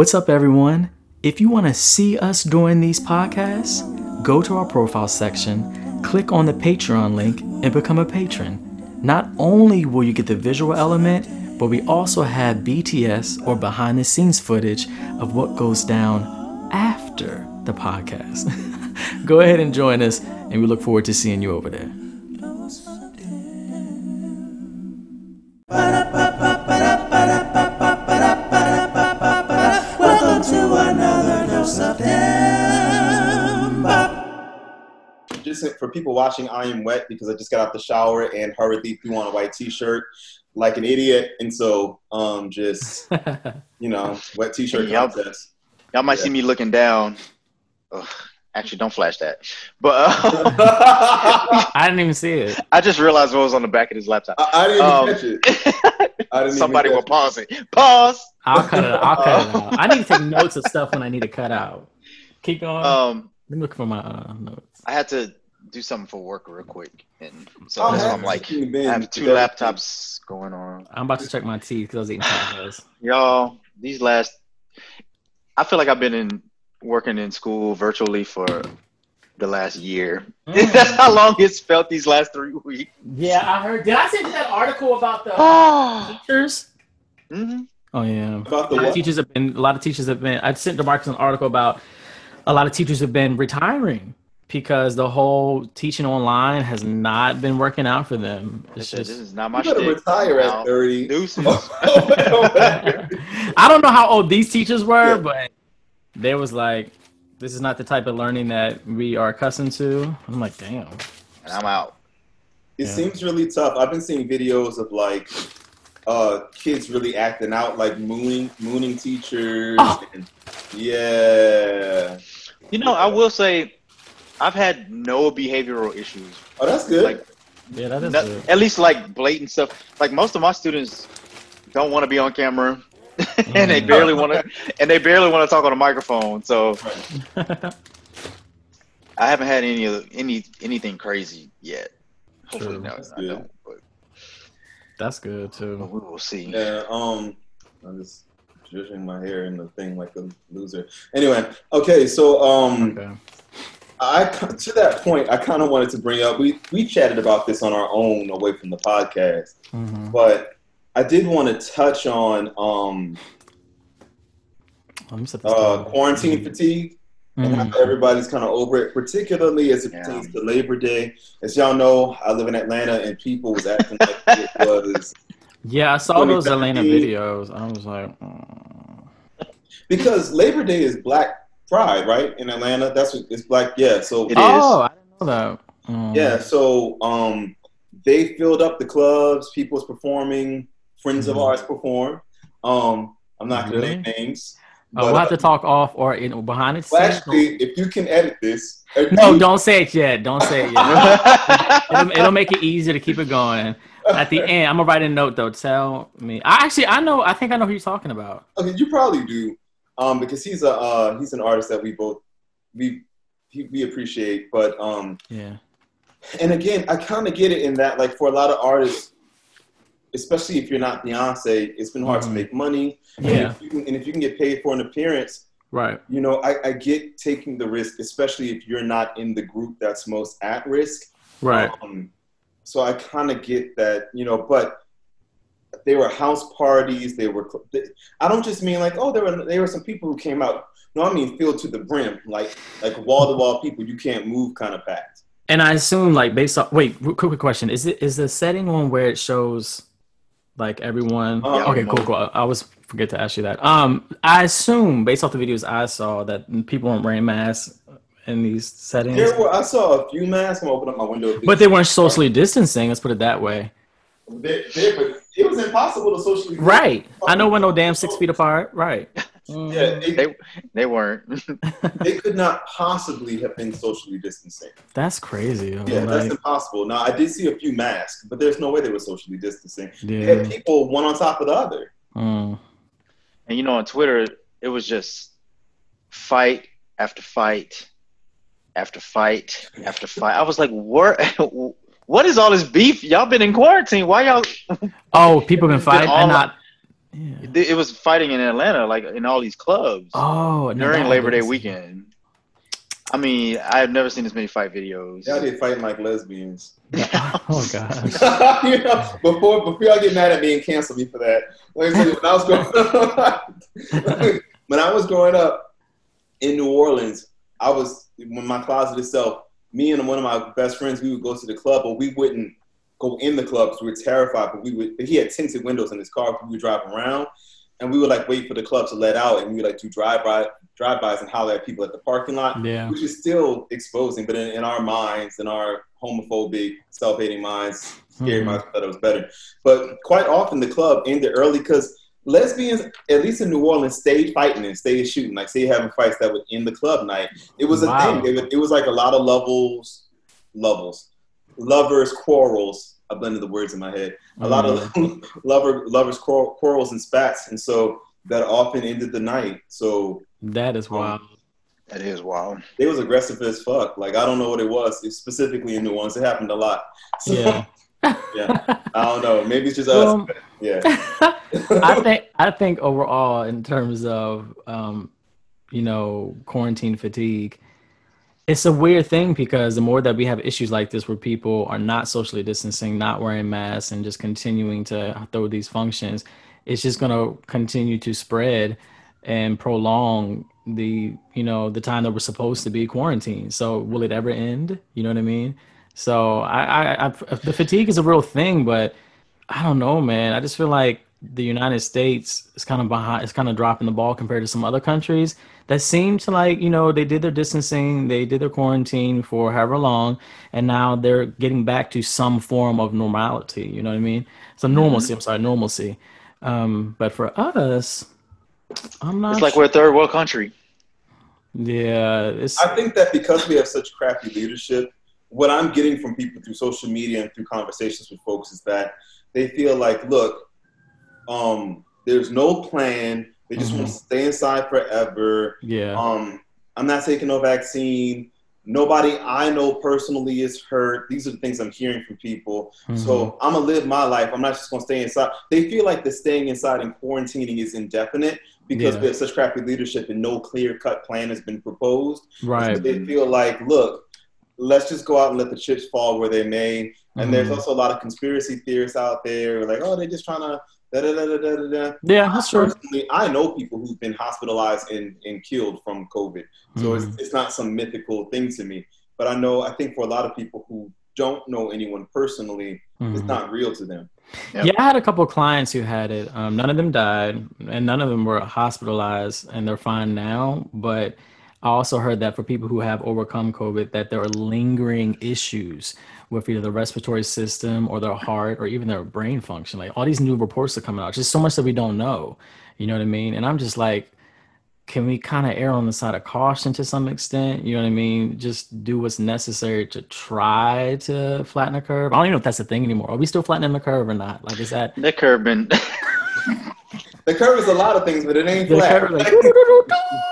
What's up, everyone? If you want to see us during these podcasts, go to our profile section, click on the Patreon link, and become a patron. Not only will you get the visual element, but we also have BTS or behind the scenes footage of what goes down after the podcast. go ahead and join us, and we look forward to seeing you over there. For people watching, I am wet because I just got out the shower and hurriedly threw on a white t-shirt like an idiot, and so um, just you know, wet t-shirt Y'all- contest. Y'all might Yeah. see me looking down. Ugh, actually, don't flash that. But uh, I didn't even see it. I just realized what was on the back of his laptop. I, I didn't Um, catch it. I didn't Somebody even will pause it. Pause. I'll cut it. I'll cut it out. I need to take notes of stuff when I need to cut out. Keep going. Um, Let me look for my uh, notes. I had to do something for work real quick, and so Oh, that's I'm like, I have two to that- laptops going on. I'm about to check my teeth because I was eating tacos. Y'all, these last, I feel like I've been in working in school virtually for the last year. Mm. That's how long it's felt these last three weeks. Yeah, I heard. Did I send you that article about the Oh. teachers? hmm Oh yeah. About A the lot of what? teachers have been. A lot of teachers have been. I sent Demarcus an article about a lot of teachers have been retiring because the whole teaching online has not been working out for them. It's This just. is not my You better retire Now, at thirty. I don't know how old these teachers were, Yeah. but there was like, this is not the type of learning that we are accustomed to. I'm like, damn. and I'm out. It Yeah. seems really tough. I've been seeing videos of like uh kids really acting out, like mooning mooning teachers. Oh. And, yeah. You know, I will say, I've had no behavioral issues. Oh, that's good. Like, Yeah, that is no- good. at least like blatant stuff. Like most of my students don't want to be on camera, and they Mm. barely want to, and they barely want to talk on a microphone. So I haven't had any of any anything crazy yet. Hopefully, True. no, That's I good. don't. But, That's good too. we will see. Yeah, um, I'm just judging my hair in the thing like a loser. Anyway, okay, so um, Okay. I to that point, I kind of wanted to bring up. We we chatted about this on our own away from the podcast, Mhm. but I did want to touch on um Let me set this uh quarantine fatigue and Mhm. how everybody's kind of over it, particularly as it Yeah. pertains to Labor Day. As y'all know, I live in Atlanta, and people was acting like it was Yeah, I saw those 2017. Atlanta videos. I was like, mm. because Labor Day is Black Pride, right? In Atlanta, that's what it's Black. Yeah, so It is. oh, I didn't know that. Mm. Yeah, so um, they filled up the clubs. People was performing. Friends of Mhm. ours performed. Um, I'm not going to Really? name names. Oh, we'll have to talk off or in behind it. Well, actually, if you can edit this, No, you- don't say it yet. Don't say it yet. it'll, it'll make it easier to keep it going. At the end, I'm gonna write a note though. Tell me. I actually, I know. I think I know who you're talking about. Okay, you probably do, um, because he's a uh, he's an artist that we both we he, we appreciate. But um, Yeah. and again, I kind of get it in that like for a lot of artists, especially if you're not Beyonce, it's been hard Mhm. to make money. And Yeah. if you can, and if you can get paid for an appearance, Right. you know, I, I get taking the risk, especially if you're not in the group that's most at risk. Right. Um, so I kind of get that, you know, but they were house parties. They were. I don't just mean like, oh, there were there were some people who came out. No, I mean filled to the brim, like like wall to wall people. You can't move, kind of packed. And I assume like based on wait, quick, quick question. Is it is the setting one where it shows like everyone? Uh, okay, cool, cool. I always forget to ask you that. Um, I assume based off the videos I saw that people weren't wearing masks in these settings, There were. I saw a few masks. I'm open up my window. but they weren't socially distancing. Let's put it that way. They, they, but it was impossible to socially. Right. I know we're no damn six feet apart. Right. Yeah, they, they they weren't. they could not possibly have been socially distancing. That's crazy. yo. Yeah, that's Like, impossible. Now I did see a few masks, but there's no way they were socially distancing. They yeah. had people one on top of the other. Mm. And you know, on Twitter, it was just fight after fight after fight after fight. I was like, what? What is all this beef? Y'all been in quarantine. Why y'all? Oh, people been fighting all- and not. Yeah. It it was fighting in Atlanta, like in all these clubs Oh, during that Labor Day weekend. I mean, I've never seen this many fight videos. Y'all did fighting like lesbians. oh gosh. you know, before before y'all get mad at me and cancel me for that. Like I said, when I was growing up, when I was growing up in New Orleans, I was when my closet itself. Me and one of my best friends, we would go to the club, but we wouldn't go in the club because we were terrified. But we would. But he had tinted windows in his car. We would drive around, and we would like wait for the club to let out, and we would like do drive by drive bys and holler at people at the parking lot Yeah. which is still exposing, but in, in our minds, in our homophobic, self-hating minds, scary Mhm. minds, thought it was better. But quite often the club ended early because lesbians, at least in New Orleans, stayed fighting and stayed shooting, like stayed having fights that would end the club night. It was a Wow. thing. It was, it was like a lot of levels, levels, lovers quarrels. I blended the words in my head. A lot of Mm. lover lovers quarrels and spats, and so that often ended the night. So That is wild. That is wild. It was aggressive as fuck. Like I don't know what it was. It's specifically in New Orleans. It happened a lot. So, Yeah. yeah. I don't know. Maybe it's just us. Well, yeah. I think I think overall, in terms of um, you know quarantine fatigue, it's a weird thing because the more that we have issues like this, where people are not socially distancing, not wearing masks, and just continuing to throw these functions, it's just going to continue to spread and prolong the you know the time that we're supposed to be quarantined. So will it ever end? You know what I mean? So I, I, I the fatigue is a real thing, but I don't know, man. I just feel like the United States is kind of behind. It's kind of dropping the ball compared to some other countries that seem to like, you know, they did their distancing, they did their quarantine for however long, and now they're getting back to some form of normality. You know what I mean? So normalcy. I'm sorry, normalcy. Um, but for us, I'm not. It's like we're a third world country. yeah, it's I think that because we have such crappy leadership, what I'm getting from people through social media and through conversations with folks is that they feel like, look, um, there's no plan. They just want to stay inside forever. yeah, Um, I'm not taking no vaccine. Nobody I know personally is hurt. These are the things I'm hearing from people. So I'm gonna live my life. I'm not just gonna stay inside. They feel like the staying inside and quarantining is indefinite because Yeah. we have such crappy leadership and no clear cut plan has been proposed. So right. they feel like, look, let's just go out and let the chips fall where they may. And there's Mhm. also a lot of conspiracy theorists out there, like, oh, they're just trying to da da da da da da. da. Yeah, that's true. Personally, I know people who've been hospitalized and, and killed from COVID. So it's, it's not some mythical thing to me. But I know, I think for a lot of people who don't know anyone personally, it's Mhm. not real to them. Yep. Yeah, I had a couple of clients who had it. Um, none of them died, and none of them were hospitalized, and they're fine now. But I also heard that for people who have overcome COVID, that there are lingering issues with either the respiratory system or their heart or even their brain function. Like all these new reports are coming out. Just so much that we don't know. You know what I mean? And I'm just like, can we kind of err on the side of caution to some extent? You know what I mean? Just do what's necessary to try to flatten the curve. I don't even know if that's a thing anymore. Are we still flattening the curve or not? Like, is that the curve been The curve is a lot of things, but it ain't the flat. curve? Like,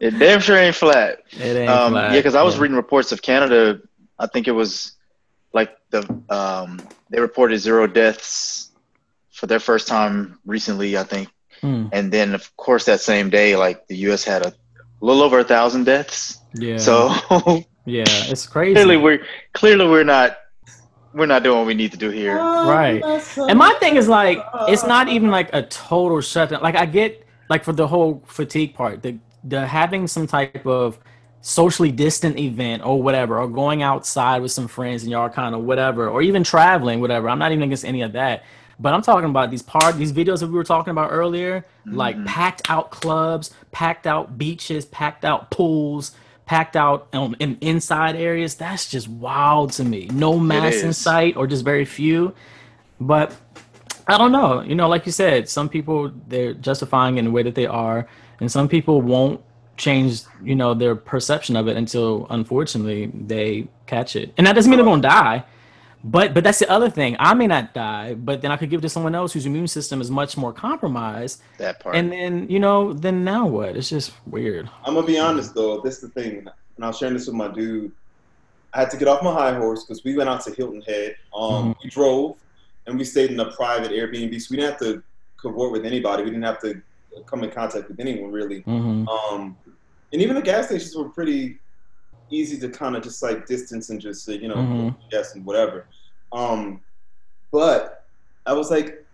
it damn sure ain't flat. it ain't Um, flat. yeah, because I was Yeah. reading reports of Canada. I think it was like the um, they reported zero deaths for their first time recently. I think, Hmm. and then of course that same day, like the U.S. had a little over a thousand deaths. Yeah. So yeah, it's crazy. clearly we're clearly we're not we're not doing what we need to do here. Right. And my thing is like, it's not even like a total shutdown. Like I get like for the whole fatigue part, the the having some type of socially distant event or whatever, or going outside with some friends and y'all kind of whatever, or even traveling, whatever. I'm not even against any of that. But I'm talking about these part these videos that we were talking about earlier, like packed out clubs, packed out beaches, packed out pools, packed out um, in inside areas. That's just wild to me. No mass in sight or just very few. But I don't know. You know, like you said, some people they're justifying in the way that they are, and some people won't change, you know, their perception of it until unfortunately they catch it. And that doesn't mean they're gonna die. But but that's the other thing. I may not die, but then I could give it to someone else whose immune system is much more compromised. That part. And then, you know, then now what? It's just weird. I'm gonna be honest though. This is the thing, and I was sharing this with my dude. I had to get off my high horse because we went out to Hilton Head. Um, Mm-hmm. We drove, and we stayed in a private Airbnb, so we didn't have to cavort with anybody. We didn't have to come in contact with anyone really. hmm Um, and even the gas stations were pretty easy to kind of just like distance and just say, you know, Mhm. yes and whatever. Um, but I was like,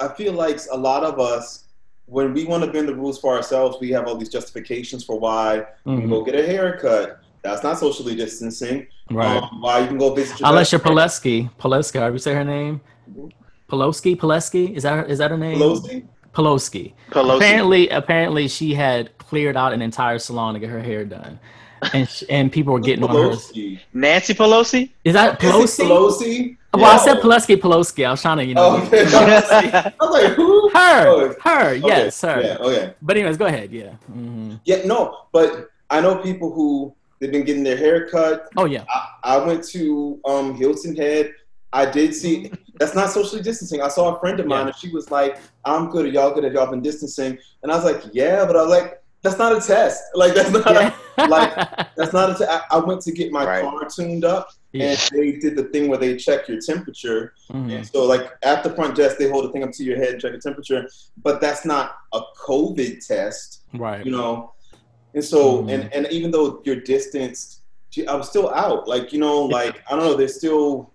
I feel like a lot of us, when we want to bend the rules for ourselves, we have all these justifications for why you can hmm go get a haircut. That's not socially distancing. Right. Um, why you can go visit your Unless you're. Pileski. Pileski, however you say her name. Pelosi, Pileski, is that her, that her name? Pelosi? Pelosi. Pelosi. Apparently, apparently she had cleared out an entire salon to get her hair done, and sh- and people were getting on her. Pelosi. Nancy Pelosi. Is that Pelosi? Pelosi? Well, I said Yeah. Pileski, Pelosi. I was trying to, you know. Oh, okay. I was like, who? Her, Oh, her, okay. yes, her. Yeah, okay. But anyways, go ahead. Yeah. hmm Yeah, no, but I know people who they've been getting their hair cut. Oh yeah. I, I went to um, Hilton Head. I did see that's not socially distancing. I saw a friend of mine Yeah. and she was like, "I'm good. Are y'all good? Have y'all been distancing?" And I was like, "Yeah," but I was like, "That's not a test. Like that's not yeah. a, like that's not a test." I, I went to get my Right. car tuned up, yeah. and they did the thing where they check your temperature. Mhm. And so, like at the front desk, they hold a thing up to your head and check your temperature. But that's not a COVID test Right. you know and so Mhm. and and even though you're distanced I'm still out like you know like i don't know there's still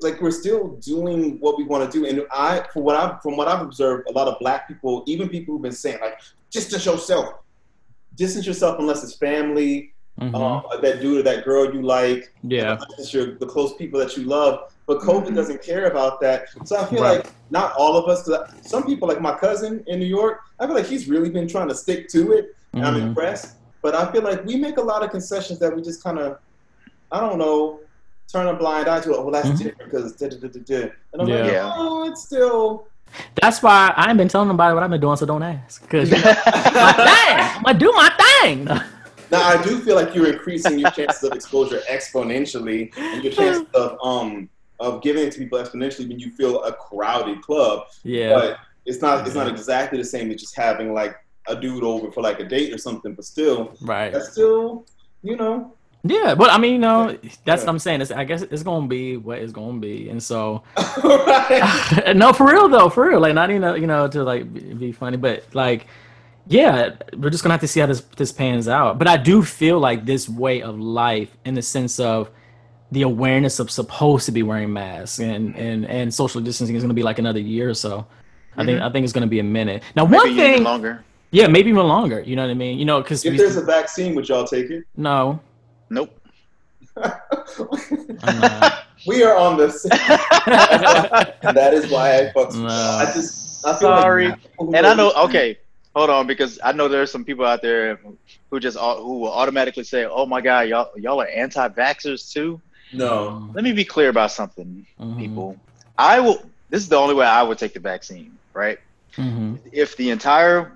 like we're still doing what we want to do and i for what i from what i've observed a lot of black people even people who've been saying like distance yourself distance yourself unless it's family Mhm. um, that dude or that girl you like yeah. unless it's your the close people that you love but covid Mhm. doesn't care about that so i feel Right. like not all of us. I- some people like my cousin in new york i feel like he's really been trying to stick to it and I'm impressed. But I feel like we make a lot of concessions that we just kind of, I don't know, turn a blind eye to. it. well, that's Mhm. different because da da da da da. And I'm Yeah. like, Yeah. oh, it's still. That's why I ain't been telling nobody what I've been doing, so don't ask. Cause you know, my thing, I'm gonna do my thing. Now I do feel like you're increasing your chances of exposure exponentially, and your chances of um of giving it to people exponentially when you feel a crowded club. Yeah. But it's not it's not exactly the same as just having like a dude over for like a date or something. But still, right. that's still, you know. Yeah, but I mean, you know, that's Yeah. what I'm saying. It's, I guess it's gonna be what it's gonna be, and so right. no, for real though, for real. Like not even you know to like be, funny, but like yeah, we're just gonna have to see how this this pans out. But I do feel like this way of life, in the sense of the awareness of supposed to be wearing masks and and and social distancing is gonna be like another year or so. I think mm-hmm. I think it's gonna be a minute. Now, Maybe one even thing, longer. yeah, maybe even longer. You know what I mean? You know, because If there's a vaccine, would y'all take it? no, Nope. I'm we are on the same. that is why I fucks with No. I just I feel like Sorry. people And I know. Okay, hold on, because I know there's some people out there who just who will automatically say, "Oh my God, y'all y'all are anti-vaxxers too." No. Let me be clear about something, Mhm. people. I will. This is the only way I would take the vaccine, right? Mhm. If the entire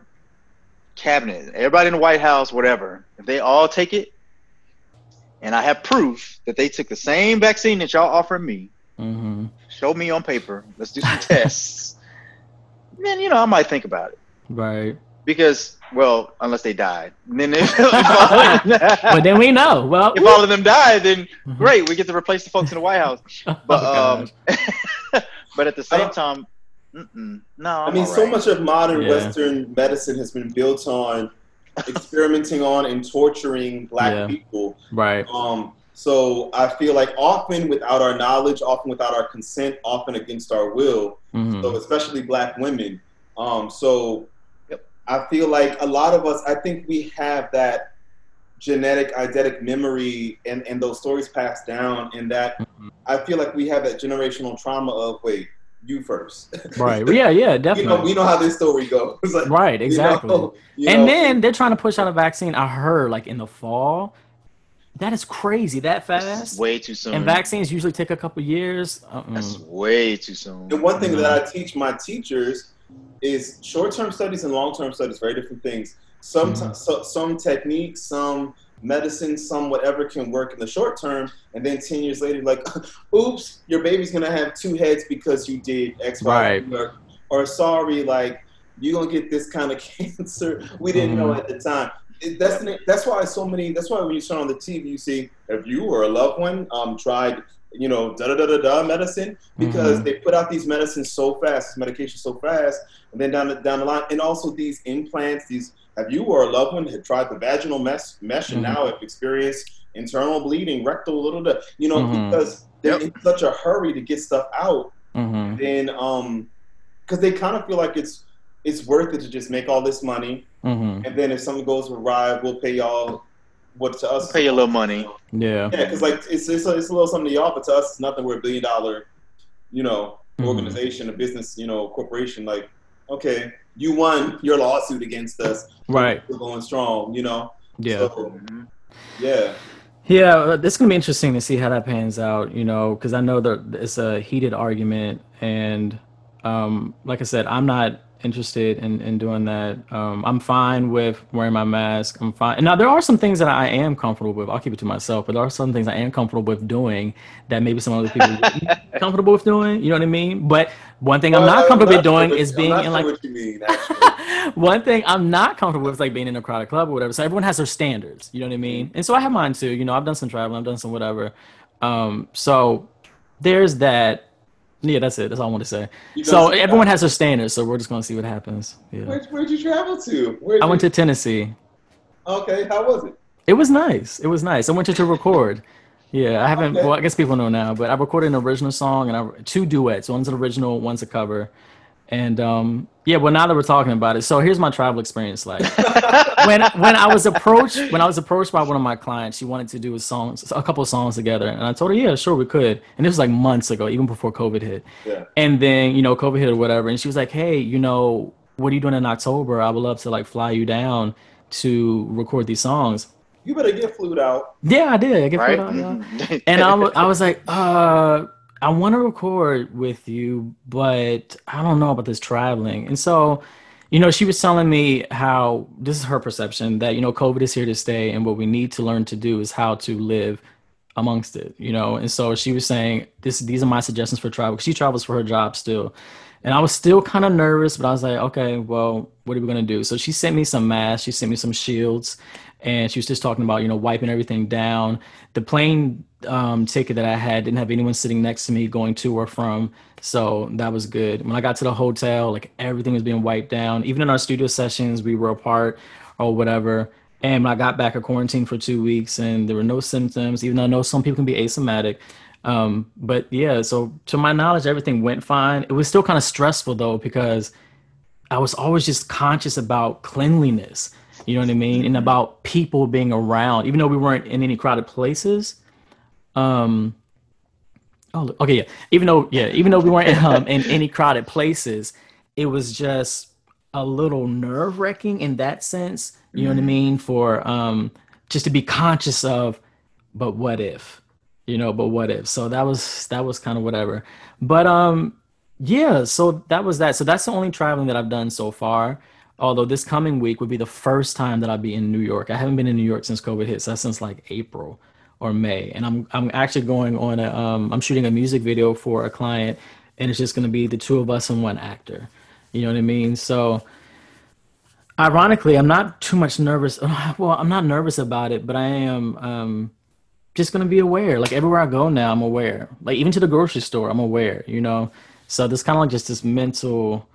cabinet, everybody in the White House, whatever, if they all take it, and I have proof that they took the same vaccine that y'all offering me, Mhm. show me on paper. Let's do some tests. Then you know I might think about it Right. because, well, unless they died, then if, if, all, But then we know. Well, if all of them die, then Mhm. great, we get to replace the folks in the White House. Oh, But gosh. um, but at the same time, no. I I'm mean, all so much of modern Yeah. Western medicine has been built on experimenting on and torturing black Yeah. people. right. Um, so I feel like often without our knowledge, often without our consent, often against our will. Mhm. So especially black women. Um, so Yep. I feel like a lot of us, I think we have that genetic eidetic memory and, and those stories passed down and that Mhm. I feel like we have that generational trauma of wait, you first. Right. Yeah. Yeah. Definitely. you know, we know how this story goes. Like, Right. you Exactly. know, you and know, then they're trying to push out a vaccine. I heard like in the fall. That is crazy. That fast. way too soon. And vaccines usually take a couple years. Mm-mm. That's way too soon. The one thing Mhm. that I teach my teachers is short-term studies and long-term studies, very different things. Some Mhm. so, some techniques, some medicine, some whatever can work in the short term, and then ten years later, like, oops, your baby's gonna have two heads because you did X, Y, Right. or, or sorry, like you're gonna get this kind of cancer. We didn't know Mhm. at the time. It, that's that's why so many. That's why when you turn on the TV, you see if you or a loved one um, tried you know, da da da da da medicine because Mhm. they put out these medicines so fast, medication so fast, and then down the down the line, and also these implants. These have you or a loved one had tried the vaginal mesh, mesh and Mhm. now have experienced internal bleeding, rectal, little, bit, you know, Mhm. because they're Yep. in such a hurry to get stuff out hmm then um because they kind of feel like it's it's worth it to just make all this money hmm and then if something goes awry we'll pay y'all what to us Pay a little money. Yeah. yeah because like it's, it's, a, it's a little something to y'all but to us it's nothing we're a billion dollar you know Mhm. organization a business you know corporation like okay you won your lawsuit against us Right. we're going strong you know Yeah. so, yeah Yeah, uh, it's gonna be interesting to see how that pans out. You know, because I know that it's a heated argument, and um, like I said, I'm not interested in, in doing that. Um, I'm fine with wearing my mask. I'm fine. And now there are some things that I am comfortable with. I'll keep it to myself, but there are some things I am comfortable with doing that maybe some other people comfortable with doing. You know what I mean? But one thing I'm Well, not comfortable with doing is I'm being in like what you mean actually. one thing I'm not comfortable with is like being in a crowded club or whatever. So everyone has their standards, you know what I mean? And so I have mine too. You know, I've done some traveling, I've done some whatever. Um, so there's that. Yeah, that's it. That's all I want to say. You So everyone uh, has their standards. So we're just gonna see what happens. Yeah. Where, where'd you travel to Where'd I went you- to Tennessee. okay how was it It was nice. It was nice. I went to, to record. Yeah, I haven't. Okay. Well, I guess people know now, but I recorded an original song and I two duets. One's an original, one's a cover. And um, yeah, well, now that we're talking about it, so here's my travel experience like. when when I was approached when I was approached by one of my clients, she wanted to do a song, a couple of songs together, and I told her, yeah, sure, we could. And this was like months ago, even before COVID hit. yeah And then you know, COVID hit or whatever, and she was like, hey, you know, what are you doing in October? I would love to like fly you down to record these songs. you better get flued out Yeah, I did. I get right? put on, yeah. And I I was like, uh, I want to record with you, but I don't know about this traveling. And so, you know, she was telling me how this is her perception that, you know, COVID is here to stay. And what we need to learn to do is how to live amongst it, you know? And so she was saying, this, these are my suggestions for travel. She travels for her job still. And I was still kind of nervous, but I was like, okay, well, what are we going to do? So she sent me some masks, she sent me some shields, and she was just talking about, you know, wiping everything down. The plane um, ticket that I had didn't have anyone sitting next to me going to or from. So that was good. When I got to the hotel, like everything was being wiped down. Even in our studio sessions, we were apart or whatever. And when I got back, I quarantined for two weeks and there were no symptoms, even though I know some people can be asymptomatic. Um, but yeah, so to my knowledge, everything went fine. It was still kind of stressful though, because I was always just conscious about cleanliness, you know what I mean? And about people being around, even though we weren't in any crowded places. Um, oh, okay, yeah. Even though, yeah, even though we weren't um, in any crowded places, it was just a little nerve wracking in that sense. You know what I mean? For um, just to be conscious of, but what if? You know, but what if? So that was that was kind of whatever. But um, yeah. So that was that. So that's the only traveling that I've done so far. Although this coming week would be the first time that I'd be in New York. I haven't been in New York since COVID hit. So that's since like April or May. And I'm I'm actually going on a um I'm shooting a music video for a client, and it's just gonna be the two of us and one actor. You know what I mean? So ironically, I'm not too much nervous. Well, I'm not nervous about it, but I am um, just gonna be aware. Like everywhere I go now, I'm aware. Like even to the grocery store, I'm aware. You know, so there's kind of like just this mental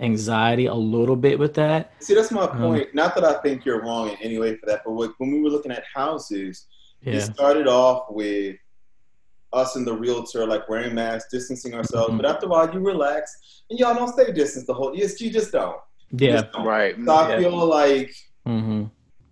anxiety a little bit with that. See, that's my Um, point. Not that I think you're wrong in any way for that, but when we were looking at houses, it started off with us and the realtor like wearing masks, distancing ourselves. Mhm. But after a while, you relax, and y'all don't stay distance the whole. Yes, you just don't. Yeah. just don't. right. So I Yeah. feel like hmm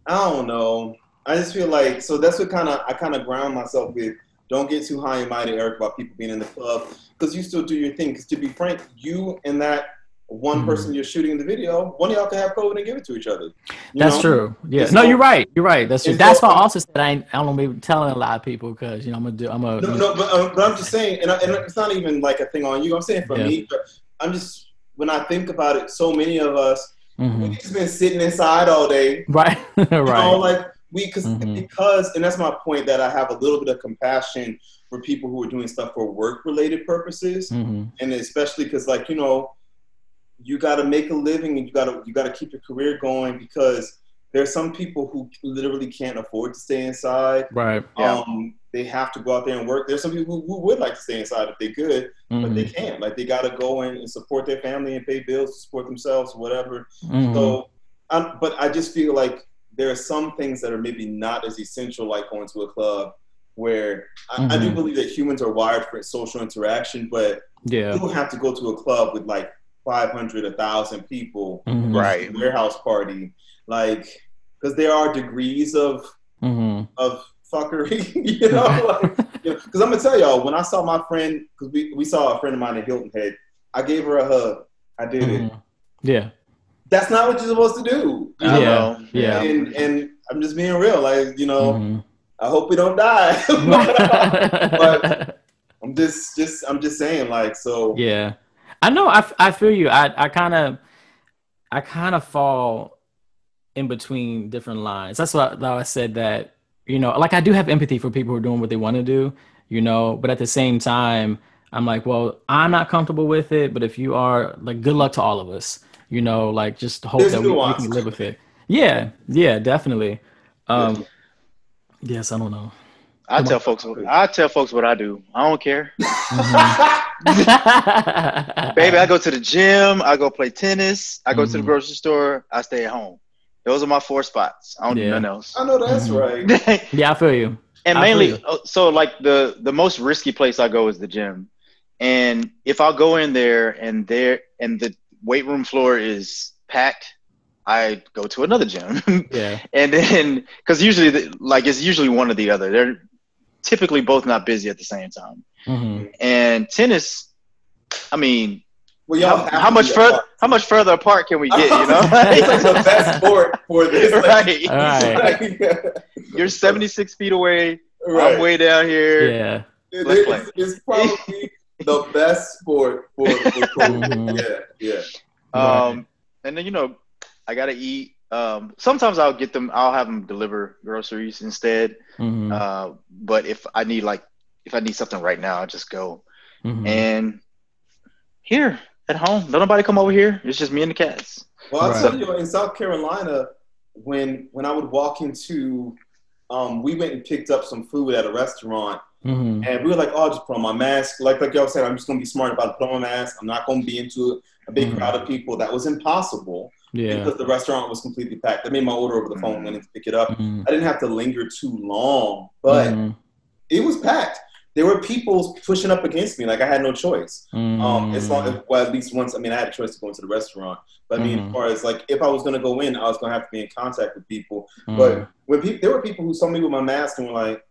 I don't know. I just feel like so that's what kind of I kind of ground myself with. Don't get too high and mighty, Eric, about people being in the club because you still do your thing. Because to be frank, you and that one Mhm. person you're shooting in the video, one of y'all can have COVID and give it to each other. That's know? true. Yeah. And No, so- you're right. You're right. That's true. That's so- why I also said I ain't, I don't be telling a lot of people because you know I'm gonna do I'm a No, no, but, um, but I'm just saying, and, I, and it's not even like a thing on you. I'm saying for Yeah. me, but I'm just when I think about it, so many of us Mhm. we've just been sitting inside all day. right You know, right like we because Mhm. because and that's my point that I have a little bit of compassion for people who are doing stuff for work related purposes, hmm and especially because like you know, you got to make a living and you got to you got to keep your career going because there's some people who literally can't afford to stay inside. Right Um, they have to go out there and work. There's some people who, who would like to stay inside if they could, but they Mhm. can't. Like they got to go in and support their family and pay bills, support themselves, whatever. Mhm. So, um, but I just feel like there are some things that are maybe not as essential, like going to a club, where I, I do Mhm. believe that humans are wired for social interaction, but yeah. you don't have to go to a club with like 500, 1,000 people, Mhm. Right. warehouse party, like because there are degrees of Mhm. of fuckery, you know. like, because I'm gonna tell y'all, when I saw my friend, because we, we saw a friend of mine in Hilton Head, I gave her a hug. I did it. Mhm. Yeah. That's not what you're supposed to do. you Yeah. know. Yeah. And and I'm just being real, like you know, Mhm. I hope we don't die. but I'm just just I'm just saying, like so. yeah. I know. I, I feel you. I I kind of I kind of fall in between different lines. That's why, why I said that. You know, like I do have empathy for people who are doing what they want to do. You know, but at the same time, I'm like, well, I'm not comfortable with it. But if you are, like, good luck to all of us. You know, like just hope There's that we, we can live with it. Yeah. Yeah. Definitely. Um. Yes. I don't know. I tell folks. I tell folks what I do. I don't care, baby. I go to the gym. I go play tennis. I go to the Mhm. grocery store. I stay at home. Those are my four spots. I don't do nothing else. I know that's Mhm. right. yeah, I feel you. and I mainly you. uh, so like the the most risky place i go is the gym and if i go in there and there and the weight room floor is packed i go to another gym Yeah. and then because usually the, like it's usually one or the other they're typically both not busy at the same time hmm and tennis i mean Well, y'all how, how much further apart. how much further apart can we get you know it's like the best sport for this. right All right. Like, you're 76 feet away right. i'm way down here Yeah. It- it's, it's probably the best sport for, for COVID. Mhm. Yeah, yeah. Um, and then you know, I gotta eat. Um, sometimes I'll get them. I'll have them deliver groceries instead. hmm Uh, but if I need like, if I need something right now, I'll just go. hmm And here at home, don't nobody come over here. It's just me and the cats. Well, I'll Right. tell you, in South Carolina, when when I would walk into, um, we went and picked up some food at a restaurant, hmm and we were like, "Oh, I'll just put on my mask." Like like y'all said, I'm just gonna be smart about it. Put on my mask. I'm not gonna be into a big Mhm. crowd of people. That was impossible Yeah. because the restaurant was completely packed. I made my order over the phone, went in to pick it up. Mhm. I didn't have to linger too long, but Mhm. it was packed. There were people pushing up against me, like I had no choice. Um, as long as, Mm. well, at least once, I mean, I had a choice to go into the restaurant. But I mean, as far as like, if I was going to go in, I was going to have to be in contact with people. Mhm. But when people, there were people who saw me with my mask and were like,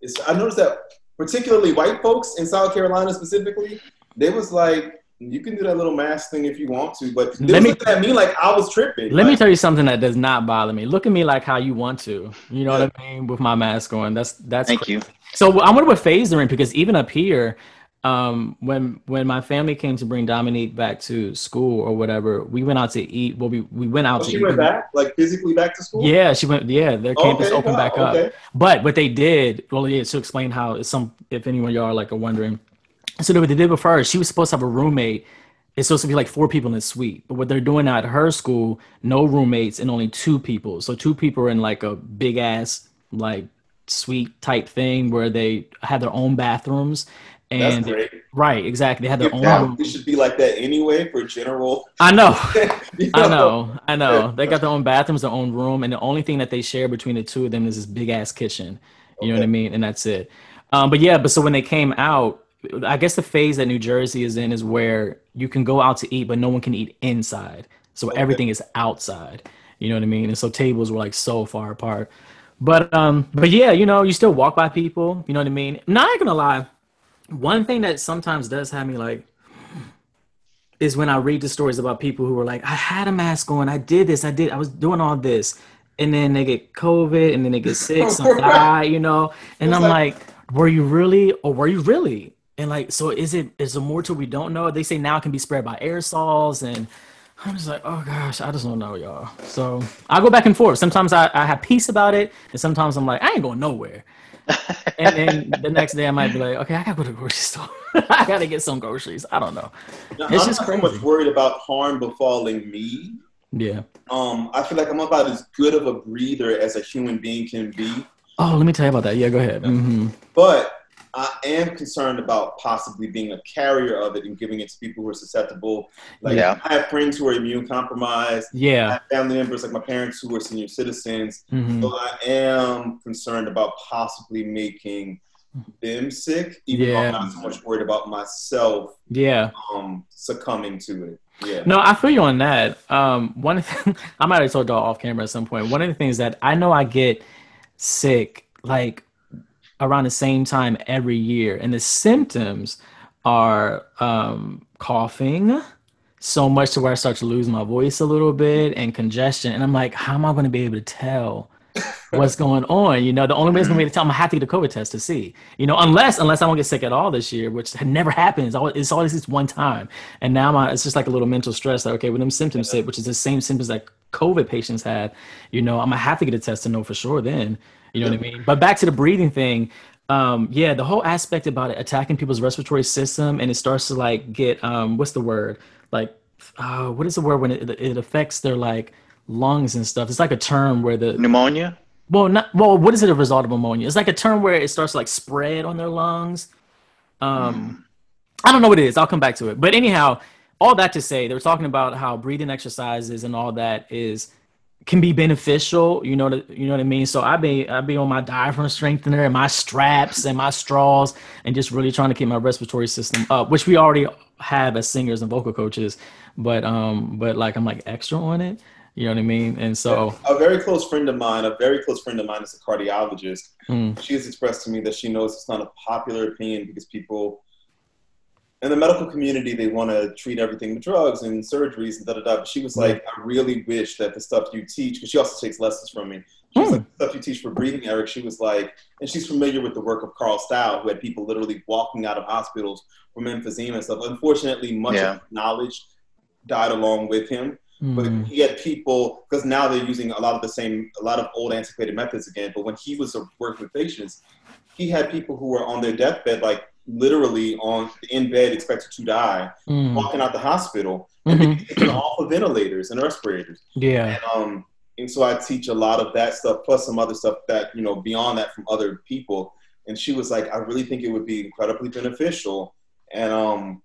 it's, I noticed that particularly white folks in South Carolina specifically, they was like, you can do that little mask thing if you want to, but Let me- looking at me like I was tripping. Let me tell you something that does not bother me. Look at me like how you want to. You know what I mean? With my mask on. That's that's Thank crazy. you. So I wonder what phase they're in because even up here, um, when when my family came to bring Dominique back to school or whatever, we went out to eat. Well, we, we went out oh, to she eat. went back, like physically back to school. Yeah, she went. Yeah, their campus Okay, opened wow, back up. okay. But what they did, well, yeah, to explain how some, if anyone y'all are like are wondering, so what they did with her, she was supposed to have a roommate. It's supposed to be like four people in the suite, but what they're doing now at her school, no roommates and only two people. So two people are in like a big ass like suite type thing where they have their own bathrooms. That's And great. right, exactly, they have their own. it should be like that anyway for general. I know. You I know, I know. They got their own bathrooms, their own room, and the only thing that they share between the two of them is this big ass kitchen. You know what I mean? And that's it. Um, but yeah, but so when they came out, I guess the phase that New Jersey is in is where you can go out to eat, but no one can eat inside. So Okay. everything is outside. You know what I mean? And so tables were like so far apart. But um, but yeah, you know, you still walk by people. You know what I mean? Not gonna lie. One thing that sometimes does have me like is when I read the stories about people who were like, I had a mask on, I did this, I did, I was doing all this, and then they get COVID, and then they get sick, some die, you know, and It's I'm like- like, were you really, or were you really? And like, so is it is there more to we don't know? They say now it can be spread by aerosols, and I'm just like, oh gosh, I just don't know, y'all. So I go back and forth. Sometimes I, I have peace about it, and sometimes I'm like, I ain't going nowhere. and then the next day I might be like, okay, I gotta go to the grocery store. I gotta get some groceries. I don't know. Now, It's I'm just not so much worried about harm befalling me. Yeah. Um, I feel like I'm about as good of a breather as a human being can be. Oh, let me tell you about that. Yeah, go ahead. hmm But I am concerned about possibly being a carrier of it and giving it to people who are susceptible. Like Yeah. I have friends who are immune compromised. I Yeah. have family members like my parents who are senior citizens. hmm So I am concerned about possibly making them sick, even though Yeah. I'm not so much worried about myself Yeah. um, succumbing to it. Yeah. No, I feel you on that. Um, one, I might have told y'all off camera at some point. One of the things that I know I get sick like around the same time every year, and the symptoms are um, coughing so much to where I start to lose my voice a little bit and congestion. And I'm like, how am I going to be able to tell what's going on? You know, the only way it's going to be to tell, going to have to get a COVID test to see. You know, unless unless I don't get sick at all this year, which never happens. It's always this one time. And now my, it's just like a little mental stress. Like, okay, when them symptoms hit, which is the same symptoms that COVID patients have, you know, I'm to have to get a test to know for sure then. You know what I mean? But back to the breathing thing. Um, yeah, the whole aspect about it attacking people's respiratory system and it starts to like get um, what's the word? Like, uh, what is the word when it, it affects their like lungs and stuff? It's like a term where the Pneumonia. well, not well. What is it a result of pneumonia? It's like a term where it starts to like spread on their lungs. Um, I don't know what it is. I'll come back to it. But anyhow, all that to say, they were talking about how breathing exercises and all that is can be beneficial. You know, you know what I mean. So I be I be on my diaphragm strengthener and my straps and my straws and just really trying to keep my respiratory system up, which we already have as singers and vocal coaches. But um, but like I'm like extra on it. You know what I mean? And so. a very close friend of mine, a very close friend of mine is a cardiologist. Mm. She has expressed to me that she knows it's not a popular opinion because people in the medical community they want to treat everything with drugs and surgeries and da da da. But she was like, I really wish that the stuff you teach, because she also takes lessons from me. She was Hmm. like, the stuff you teach for breathing, Eric. She was like, and she's familiar with the work of Carl Stough, who had people literally walking out of hospitals from emphysema and stuff. Unfortunately, much Yeah. of knowledge died along with him. But Mm. he had people because now they're using a lot of the same, a lot of old antiquated methods again. But when he was working with patients, he had people who were on their deathbed, like literally on in bed, expected to die, Mm. walking out the hospital and Mhm. being taken off of ventilators and respirators. Yeah. And, um, and so I teach a lot of that stuff, plus some other stuff that you know beyond that from other people. And she was like, I really think it would be incredibly beneficial. And um,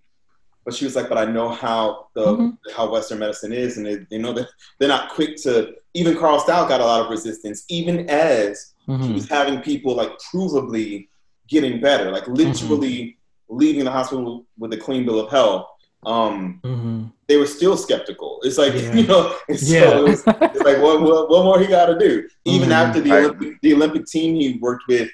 but she was like, but I know how the Mhm. how Western medicine is, and they, they know that they're not quick to. Even Carl Stough got a lot of resistance, even as he Mhm. was having people like provably getting better, like literally leaving the hospital with a clean bill of health. Um, Mhm. they were still skeptical. It's like Yeah. you know, and so Yeah. it was, it's like what, what, what more he got to do? Even Mhm. after the Right. Olympic, the Olympic team he worked with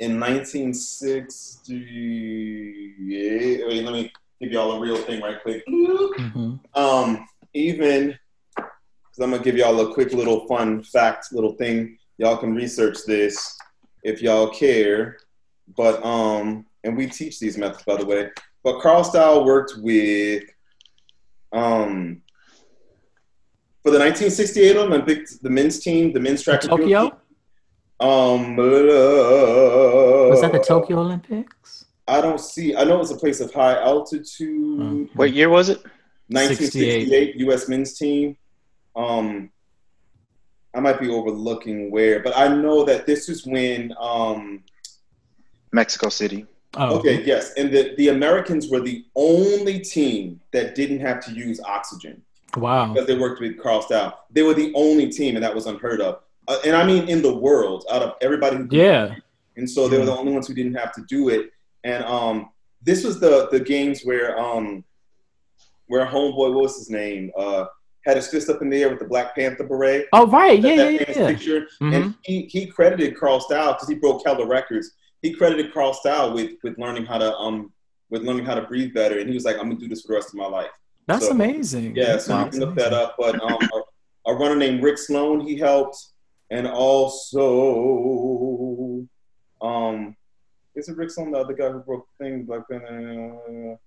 in 1968. Wait, let me give y'all a real thing right quick. Mhm. Um, even because I'm gonna give y'all a quick little fun fact, little thing. Y'all can research this if y'all care. But um, and we teach these methods by the way. But Carl Style worked with um for the 1968 Olympics, the men's team, the men's track and Tokyo? team. Um, Was that the Tokyo Olympics? I don't see. I know it was a place of high altitude. Oh. What year was it? 1968 U.S. men's team. Um, I might be overlooking where, but I know that this is when. Um, Mexico City. Oh, okay, yes, and the the Americans were the only team that didn't have to use oxygen Wow. because they worked with Carl Stough. They were the only team, and that was unheard of. Uh, and I mean, in the world, out of everybody who Yeah. and so they were the only ones who didn't have to do it. And um, this was the the games where um, where homeboy, what was his name, uh, had his fist up in the air with the Black Panther beret. Oh, right. That- Yeah, that yeah, famous yeah. picture. Mhm. And he, he credited Carl Style because he broke Keller records. He credited Carl Style with with learning how to um with learning how to breathe better. And he was like, I'm gonna do this for the rest of my life. That's So- amazing. Yeah, That's so you can look amazing. that up. But um, a, a runner named Rick Sloan, he helped, and also, um, is it Rick Sloan, the other guy who broke the thing? Black Panther?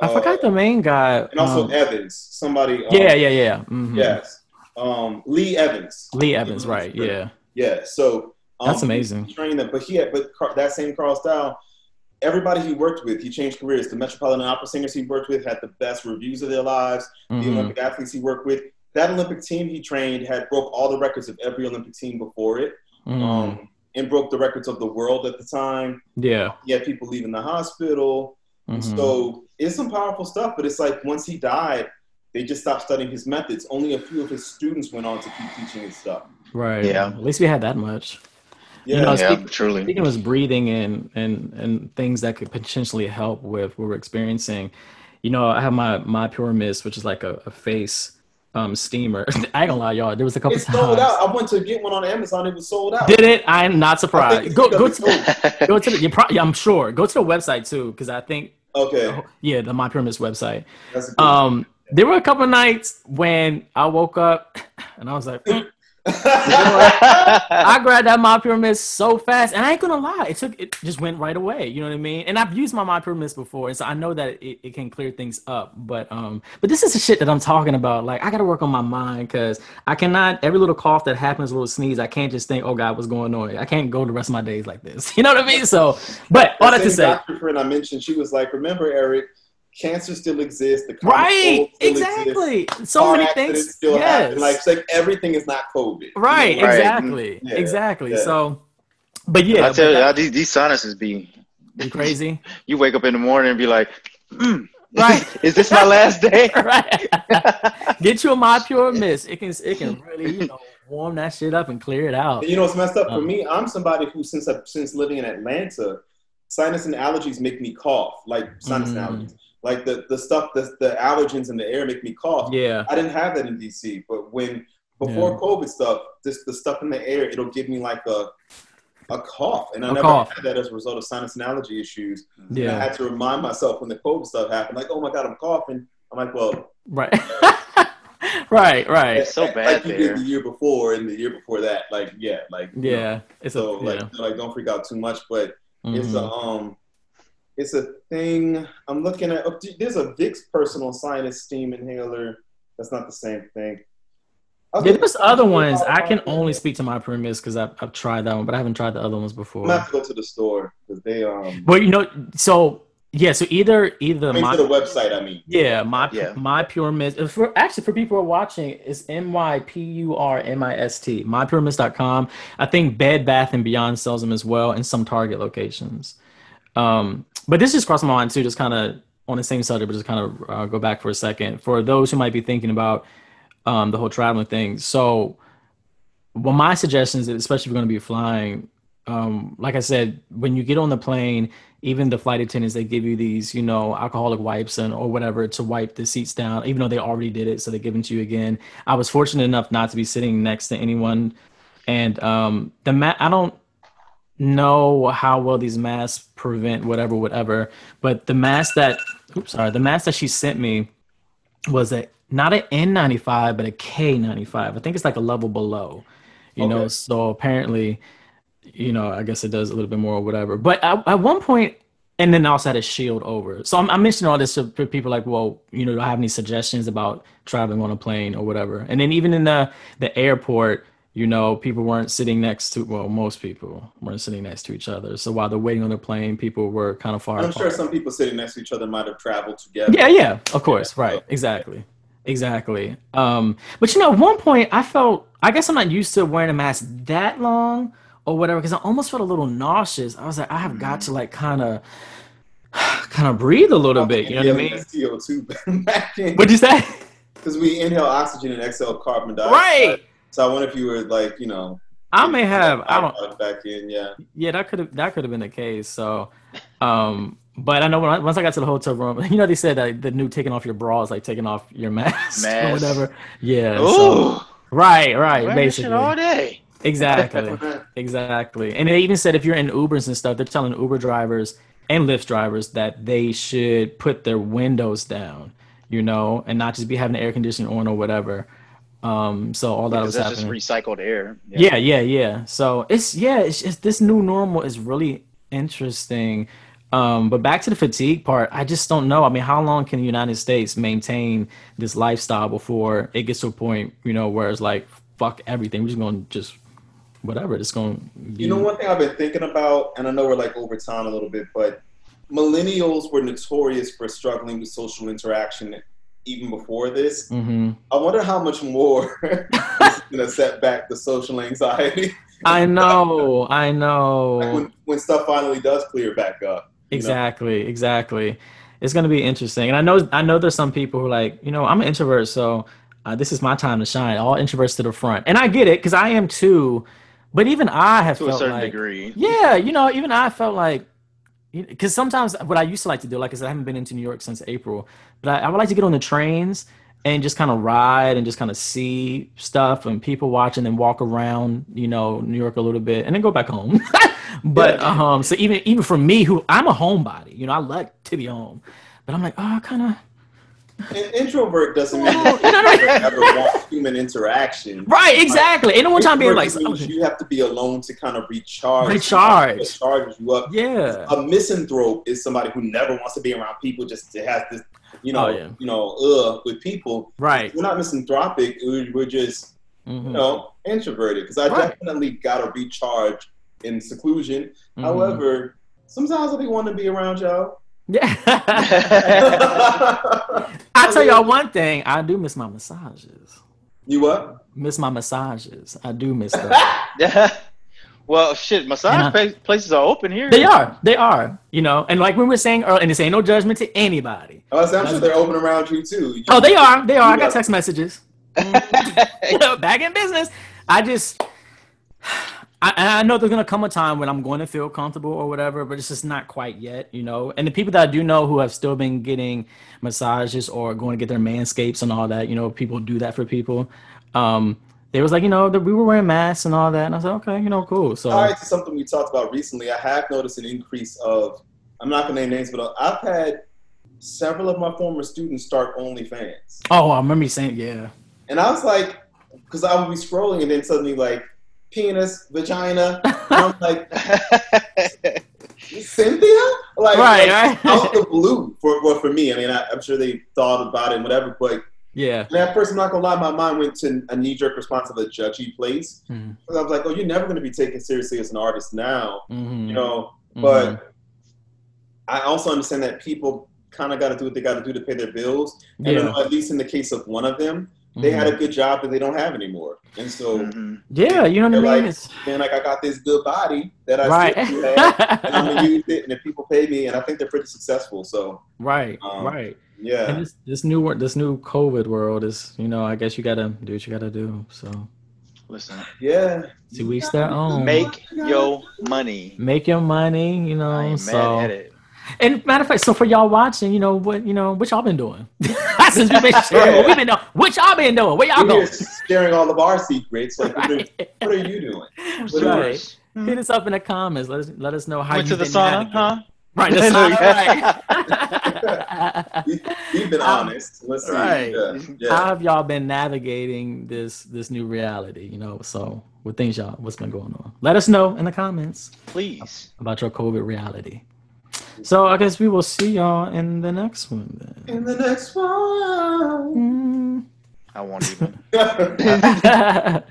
I forgot the main guy. And also um, Evans, somebody. Um, yeah, yeah, yeah. Mhm. Yes, um, Lee Evans. Lee Evans, right? Yeah. Yeah, so um, That's amazing. Trained them, but he had, but Car- that same Carl Style, everybody he worked with, he changed careers. The Metropolitan Opera singers he worked with had the best reviews of their lives. The Mhm. Olympic athletes he worked with, that Olympic team he trained had broke all the records of every Olympic team before it. Mm. um, and broke the records of the world at the time. yeah. He had people leaving the hospital. And Mhm. So it's some powerful stuff, but it's like once he died, they just stopped studying his methods. Only a few of his students went on to keep teaching his stuff. right. Yeah. At least we had that much. Yeah, You know, yeah, speak- truly. Speaking of his breathing and and and things that could potentially help with what we're experiencing, you know, I have my my pure mist, which is like a, a face um steamer. I ain't gonna lie, y'all. There was a couple it's times. sold out. I went to get one on Amazon. It was sold out. Did it? I'm not surprised. Go go to go to the. You pro- yeah, I'm sure. Go to the website too, because I think Okay, yeah, the MyPurMist website. that's a good Um, there were a couple nights when I woke up and I was like, "Mm." I grabbed that MyPurMist so fast, and I ain't gonna lie, it took it just went right away. You know what I mean? And I've used my MyPurMist before, and so I know that it, it can clear things up. But um, but this is the shit that I'm talking about. Like I gotta work on my mind because I cannot. Every little cough that happens, a little sneeze, I can't just think, oh God, what's going on? I can't go the rest of my days like this. You know what I mean? So, but all that to say, doctor friend I mentioned, she was like, "Remember, Eric, cancer still exists. The common right? cold still exists, Exactly. So car many things. Still Yes. happen. Like, it's like everything is not COVID. Right, You know, Right. exactly, Yeah, exactly. yeah. So, but yeah, I tell you, that- how these, these sinuses be. you crazy, You wake up in the morning and be like, mm, Right. Is this my last day? right? Get you a MyPurMist. It can it can really you know warm that shit up and clear it out. You know what's messed up for Um, me? I'm somebody who, since I, since living in Atlanta, sinus and allergies make me cough. Like sinus and Mm. allergies, like the the stuff, the, the allergens in the air make me cough. Yeah, I didn't have that in DC, but when before Yeah. COVID stuff, this the stuff in the air, it'll give me like a a cough, and I A never cough. had that as a result of sinus and allergy issues. And I had to remind myself when the COVID stuff happened, like, oh my god, I'm coughing. I'm like, well, right, right, right. It's so like bad you there. did the year before and the year before that, like, yeah, like, you know. Yeah, it's So a like, yeah. like don't freak out too much, but it's a Mhm. um, it's a thing. I'm looking at. oh, There's a Vicks personal sinus steam inhaler. That's not the same thing. Yeah, there's other ones. I can only speak to MyPurMist because I've, I've tried that one, but I haven't tried the other ones before. gonna have to go to the store because they um. But you know, so yeah, so either either I mean, my to the website. I mean, Yeah, my Yeah. MyPurMist. For actually, for people who are watching, it's M Y P U R M I S T. Mypurmist.com. I think Bed Bath and Beyond sells them as well, and some Target locations. Um, but this just crossed my mind too. Just kind of on the same subject, but just kind of uh, go back for a second for those who might be thinking about um, the whole traveling thing. So, well, my suggestion is, that especially if you're going to be flying, um, like I said, when you get on the plane, even the flight attendants they give you these, you know, alcoholic wipes and or whatever to wipe the seats down, even though they already did it, so they give them to you again. I was fortunate enough not to be sitting next to anyone, and um, the mat I don't know how well these masks prevent whatever, whatever, but the mask that, oops, sorry, the mask that she sent me was a not an N95 but a K95. I think it's like a level below, you know. So apparently, you know, I guess it does a little bit more or whatever. But at, at one point, and then I also had a shield over. So I'm, I'm mentioning all this to for people like, well, you know, do I have any suggestions about traveling on a plane or whatever? And then even in the the airport, you know, people weren't sitting next to well, most people weren't sitting next to each other. So while they're waiting on the plane, people were kind of far. I'm apart. sure some people sitting next to each other might have traveled together. Yeah, yeah, of course, Yeah. right, exactly, exactly. Um, but you know, at one point I felt, I guess I'm not used to wearing a mask that long or whatever, because I almost felt a little nauseous. I was like, I have got to like kind of, kind of breathe a little bit. You know what I mean? CO2 back in What'd you say? because we inhale oxygen and exhale carbon dioxide. Right. So I wonder if you were like, you know, I may have. I don't. byproduct back in. Yeah. Yeah, that could have that could have been the case. So, um, but I know when I, once I got to the hotel room, you know, they said that the new taking off your bra is like taking off your mask, or whatever. Yeah. so- Ooh, right, right, wear this basically. all day. Exactly. Exactly. And they even said if you're in Ubers and stuff, they're telling Uber drivers and Lyft drivers that they should put their windows down, you know, and not just be having the air conditioning on or whatever. Um, so all that Because was that's just recycled air. Yeah, yeah, yeah. So it's yeah, it's just this new normal is really interesting. Um, but back to the fatigue part, I just don't know. I mean, how long can the United States maintain this lifestyle before it gets to a point, you know, where it's like, fuck everything. We're just gonna just whatever. It's gonna be You know, one thing I've been thinking about, and I know we're like over time a little bit, but millennials were notorious for struggling with social interaction even before this. hmm I wonder how much more this is gonna set back the social anxiety. I know, I like know. when, when stuff finally does clear back up. you know? Exactly, exactly. It's gonna be interesting, and I know, I know, there's some people who are like, you know, I'm an introvert, so uh, this is my time to shine. All introverts to the front, and I get it because I am too. But even I have to a certain like, degree. yeah, you know, even I felt like, because sometimes what I used to like to do, like I said, I haven't been into New York since April, but I, I would like to get on the trains and just kind of ride and just kind of see stuff and people watch and then walk around, you know, New York a little bit and then go back home. but um, so even even for me, who I'm a homebody, you know, I like to be home, but I'm like, oh, I kind of An introvert doesn't mean you ever want human interaction. right, exactly. Ain't no one time being like, you have to be alone to kind of recharge. Recharge. It charges you up. yeah, A misanthrope is somebody who never wants to be around people, just to have this, you know, Oh, yeah. you know, uh, with people. right. We're not misanthropic. We're we're just, Mhm. you know, introverted. Because I Right. definitely got to recharge in seclusion. Mhm. However, sometimes I be wanting to be around y'all. Yeah. I tell y'all one thing, I do miss my massages. you what? Miss my massages. I do miss them. well, shit, massage I- places are open here. they are. They are. You know, and like we were saying earlier, and this ain't no judgment to anybody. Oh, I was, I'm sure they're open around you too. You- Oh, they are. They are. I got know. text messages. Back in business. I just I, I know there's gonna come a time when I'm going to feel comfortable or whatever, but it's just not quite yet, you know. And the people that I do know who have still been getting massages or going to get their manscapes and all that, you know, people do that for people. Um, they was like, you know, that we were wearing masks and all that, and I said, okay, you know, cool. So All right, to something we talked about recently, I have noticed an increase of, I'm not going to name names, but I've had several of my former students start OnlyFans. oh, I remember you saying, yeah, And I was like, because I would be scrolling and then suddenly like, penis, vagina. I'm like, Cynthia? Like, Right, like, right. out the blue for, well, for me. I mean, I, I'm sure they thought about it and whatever, but yeah, and at first, I'm not gonna lie, my mind went to a knee jerk response of a judgy place. Because I was like, oh, you're never gonna be taken seriously as an artist now, Mhm. you know. Mhm. But I also understand that people kind of got to do what they got to do to pay their bills. And yeah, know, at least in the case of one of them, they Mhm. had a good job that they don't have anymore. And so, Mhm. yeah, you know what I mean? like, It's, man, like I got this good body that I right, still have, and I'm gonna use it. And if people pay me, and I think they're pretty successful. So right, Um, right. yeah, And this this new world, this new COVID world is, you know, I guess you gotta do what you gotta do. So Listen, yeah. to each their own. make your money. Make your money, you I know. ain't So mad at it. And matter of fact, so for y'all watching, you know what you know what y'all been doing since we've been sharing what we've been doing. What y'all been doing? Where y'all We're here going? sharing all of our secrets. Like, what are, Right. what are you doing? What Right. yours? Hit us up in the comments. Let us let us know how Went you to the been sauna, huh? Right, the sauna, right. We, we've been Um, honest. Let's see. right. Yeah. How have y'all been navigating this this new reality? You know, so what things y'all what's been going on? Let us know in the comments Please. about your COVID reality. So I guess we will see y'all in the next one then. In the next one. Mm. I won't even.